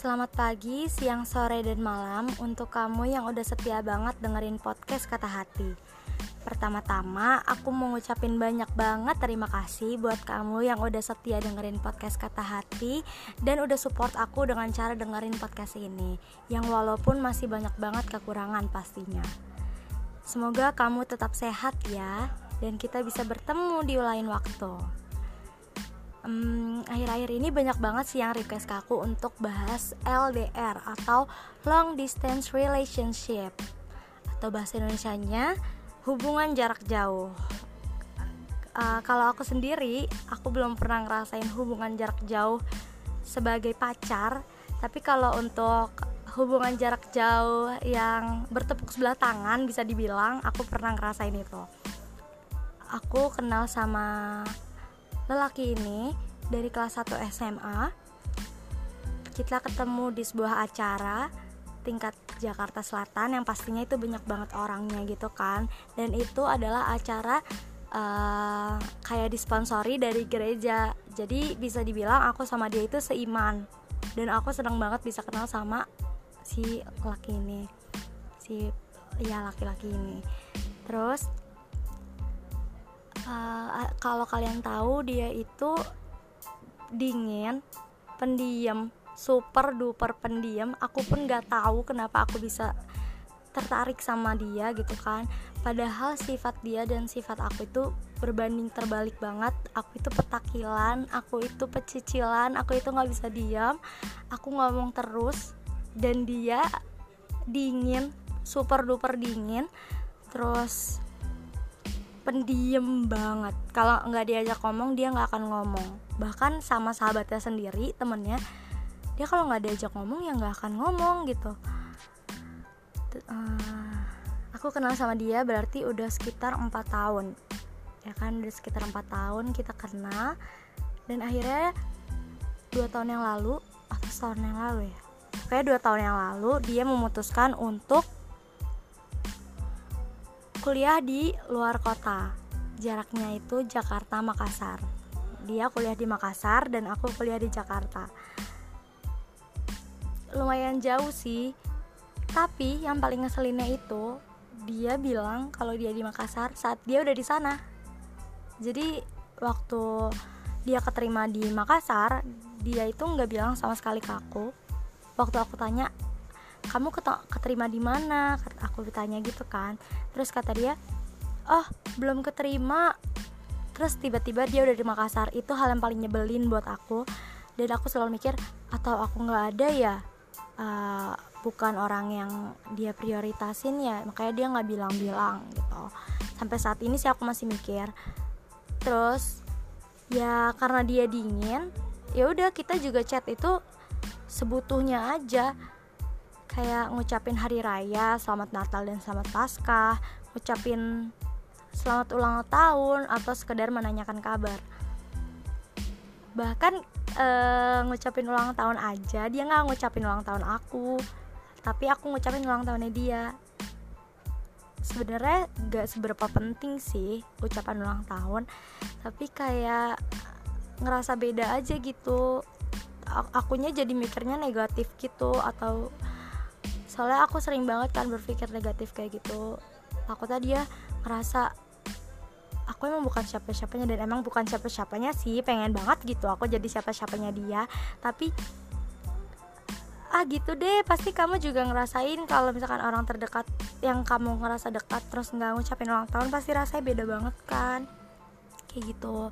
Selamat pagi, siang, sore, dan malam untuk kamu yang udah setia banget dengerin podcast Kata Hati. Pertama-tama, aku mau ngucapin banyak banget terima kasih buat kamu yang udah setia dengerin podcast Kata Hati dan udah support aku dengan cara dengerin podcast ini, yang walaupun masih banyak banget kekurangan pastinya. Semoga kamu tetap sehat ya, dan kita bisa bertemu di lain waktu um, akhir-akhir ini banyak banget sih yang request ke aku untuk bahas LDR atau long distance relationship atau bahasa Indonesia-nya hubungan jarak jauh. Uh, kalau aku sendiri, aku belum pernah ngerasain hubungan jarak jauh sebagai pacar, tapi kalau untuk hubungan jarak jauh yang bertepuk sebelah tangan bisa dibilang aku pernah ngerasain itu. Aku kenal sama lelaki ini dari kelas 1 SMA kita ketemu di sebuah acara tingkat Jakarta Selatan yang pastinya itu banyak banget orangnya gitu kan. Dan itu adalah acara uh, kayak disponsori dari gereja. Jadi bisa dibilang aku sama dia itu seiman. Dan aku senang banget bisa kenal sama si laki ini si ya laki-laki ini. Terus kalau kalian tahu dia itu dingin pendiam super duper pendiam. Aku pun gak tahu kenapa aku bisa tertarik sama dia gitu kan. Padahal sifat dia dan sifat aku itu berbanding terbalik banget. Aku itu petakilan aku itu pecicilan aku itu nggak bisa diam. Aku ngomong terus dan dia dingin super duper dingin. Terus pendiam banget. Kalau nggak diajak ngomong dia nggak akan ngomong. Bahkan sama sahabatnya sendiri temennya dia kalau nggak diajak ngomong ya nggak akan ngomong gitu. Uh, aku kenal sama dia berarti udah sekitar empat tahun. Ya kan udah sekitar empat tahun kita kenal. Dan akhirnya dua tahun yang lalu atau setahun yang lalu ya. Kayak dua tahun yang lalu dia memutuskan untuk kuliah di luar kota. Jaraknya itu Jakarta Makassar. Dia kuliah di Makassar dan aku kuliah di Jakarta. Lumayan jauh sih tapi yang paling ngeselinnya itu dia bilang kalau dia di Makassar saat dia udah di sana. Jadi waktu dia keterima di Makassar dia itu nggak bilang sama sekali ke aku. Waktu aku tanya kamu keterima di mana? Aku ditanya gitu kan. Terus kata dia oh belum keterima. Terus tiba-tiba dia udah di Makassar itu hal yang paling nyebelin buat aku. Dan aku selalu mikir atau aku nggak ada ya uh, bukan orang yang dia prioritasin ya makanya dia nggak bilang-bilang gitu. Sampai saat ini sih aku masih mikir. Terus ya karena dia dingin ya udah kita juga chat itu sebutuhnya aja kayak ngucapin hari raya, selamat Natal dan selamat Paskah, ngucapin selamat ulang tahun atau sekedar menanyakan kabar. Bahkan e, ngucapin ulang tahun aja dia nggak ngucapin ulang tahun aku, tapi aku ngucapin ulang tahunnya dia. Sebenarnya gak seberapa penting sih ucapan ulang tahun, tapi kayak ngerasa beda aja gitu. Akunya jadi mikirnya negatif gitu atau soalnya aku sering banget kan berpikir negatif kayak gitu. Takutnya dia ngerasa aku emang bukan siapa-siapanya dan emang bukan siapa-siapanya sih pengen banget gitu aku jadi siapa-siapanya dia. Tapi ah gitu deh pasti kamu juga ngerasain kalau misalkan orang terdekat yang kamu ngerasa dekat terus nggak ngucapin ulang tahun pasti rasanya beda banget kan? Kayak gitu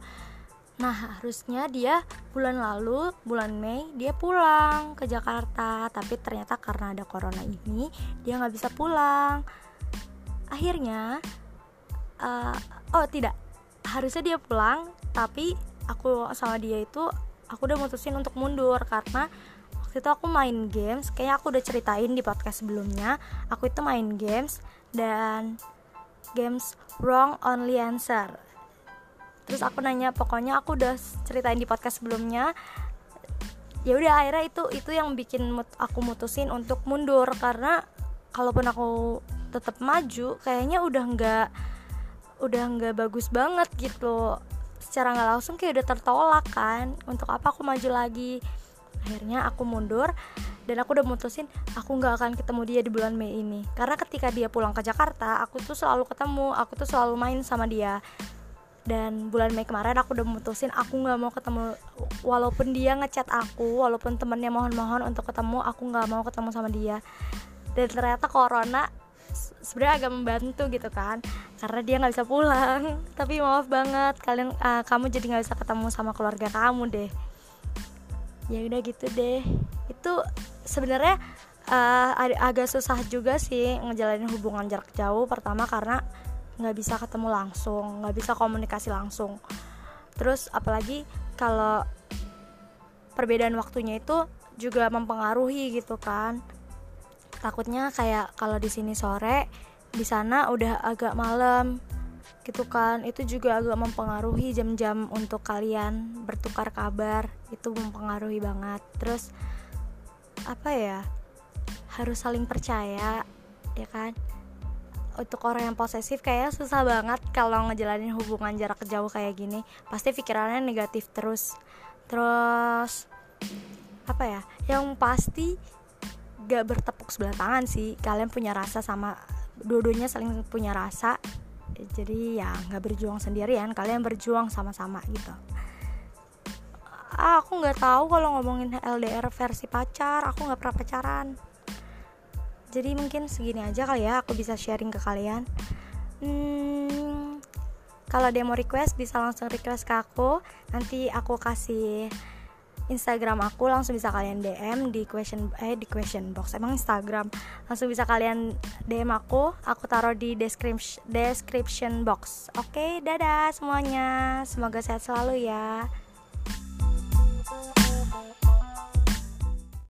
Nah harusnya dia bulan lalu bulan Mei dia pulang ke Jakarta. Tapi ternyata karena ada corona ini dia nggak bisa pulang. Akhirnya uh, oh tidak. Harusnya dia pulang tapi aku sama dia itu aku udah mutusin untuk mundur karena waktu itu aku main games. Kayaknya aku udah ceritain di podcast sebelumnya. Aku itu main games dan games wrong only answer terus aku nanya pokoknya aku udah ceritain di podcast sebelumnya. Ya udah akhirnya itu itu yang bikin aku mutusin untuk mundur. Karena kalaupun aku tetap maju kayaknya udah nggak udah nggak bagus banget gitu. Secara nggak langsung kayak udah tertolak kan untuk apa aku maju lagi? Akhirnya aku mundur dan aku udah mutusin aku nggak akan ketemu dia di bulan Mei ini. Karena ketika dia pulang ke Jakarta aku tuh selalu ketemu aku tuh selalu main sama dia dan bulan Mei kemarin aku udah mutusin aku nggak mau ketemu walaupun dia ngechat aku walaupun temennya mohon-mohon untuk ketemu aku nggak mau ketemu sama dia. Dan ternyata corona sebenarnya agak membantu gitu kan karena dia nggak bisa pulang. Tapi maaf banget kalian uh, kamu jadi nggak bisa ketemu sama keluarga kamu deh. Ya udah gitu deh. Itu sebenarnya uh, agak susah juga sih ngejalanin hubungan jarak jauh pertama karena nggak bisa ketemu langsung nggak bisa komunikasi langsung. Terus apalagi kalau perbedaan waktunya itu juga mempengaruhi gitu kan. Takutnya kayak kalau di sini sore di sana udah agak malam gitu kan. Itu juga agak mempengaruhi jam-jam untuk kalian bertukar kabar. Itu mempengaruhi banget. Terus apa ya harus saling percaya ya kan untuk orang yang posesif kayaknya susah banget kalau ngejalanin hubungan jarak jauh kayak gini. Pasti pikirannya negatif terus. Terus apa ya? Yang pasti gak bertepuk sebelah tangan sih. Kalian punya rasa sama dua-duanya saling punya rasa. Jadi ya nggak berjuang sendirian kalian berjuang sama-sama gitu. Ah, aku nggak tahu kalau ngomongin LDR versi pacar aku nggak pernah pacaran jadi mungkin segini aja kali ya aku bisa sharing ke kalian. Hmm, kalau mau request bisa langsung request ke aku. Nanti aku kasih Instagram aku langsung bisa kalian DM di question eh di question box. Emang Instagram? Langsung bisa kalian DM aku aku taruh di description description box. Oke dadah semuanya. Semoga sehat selalu ya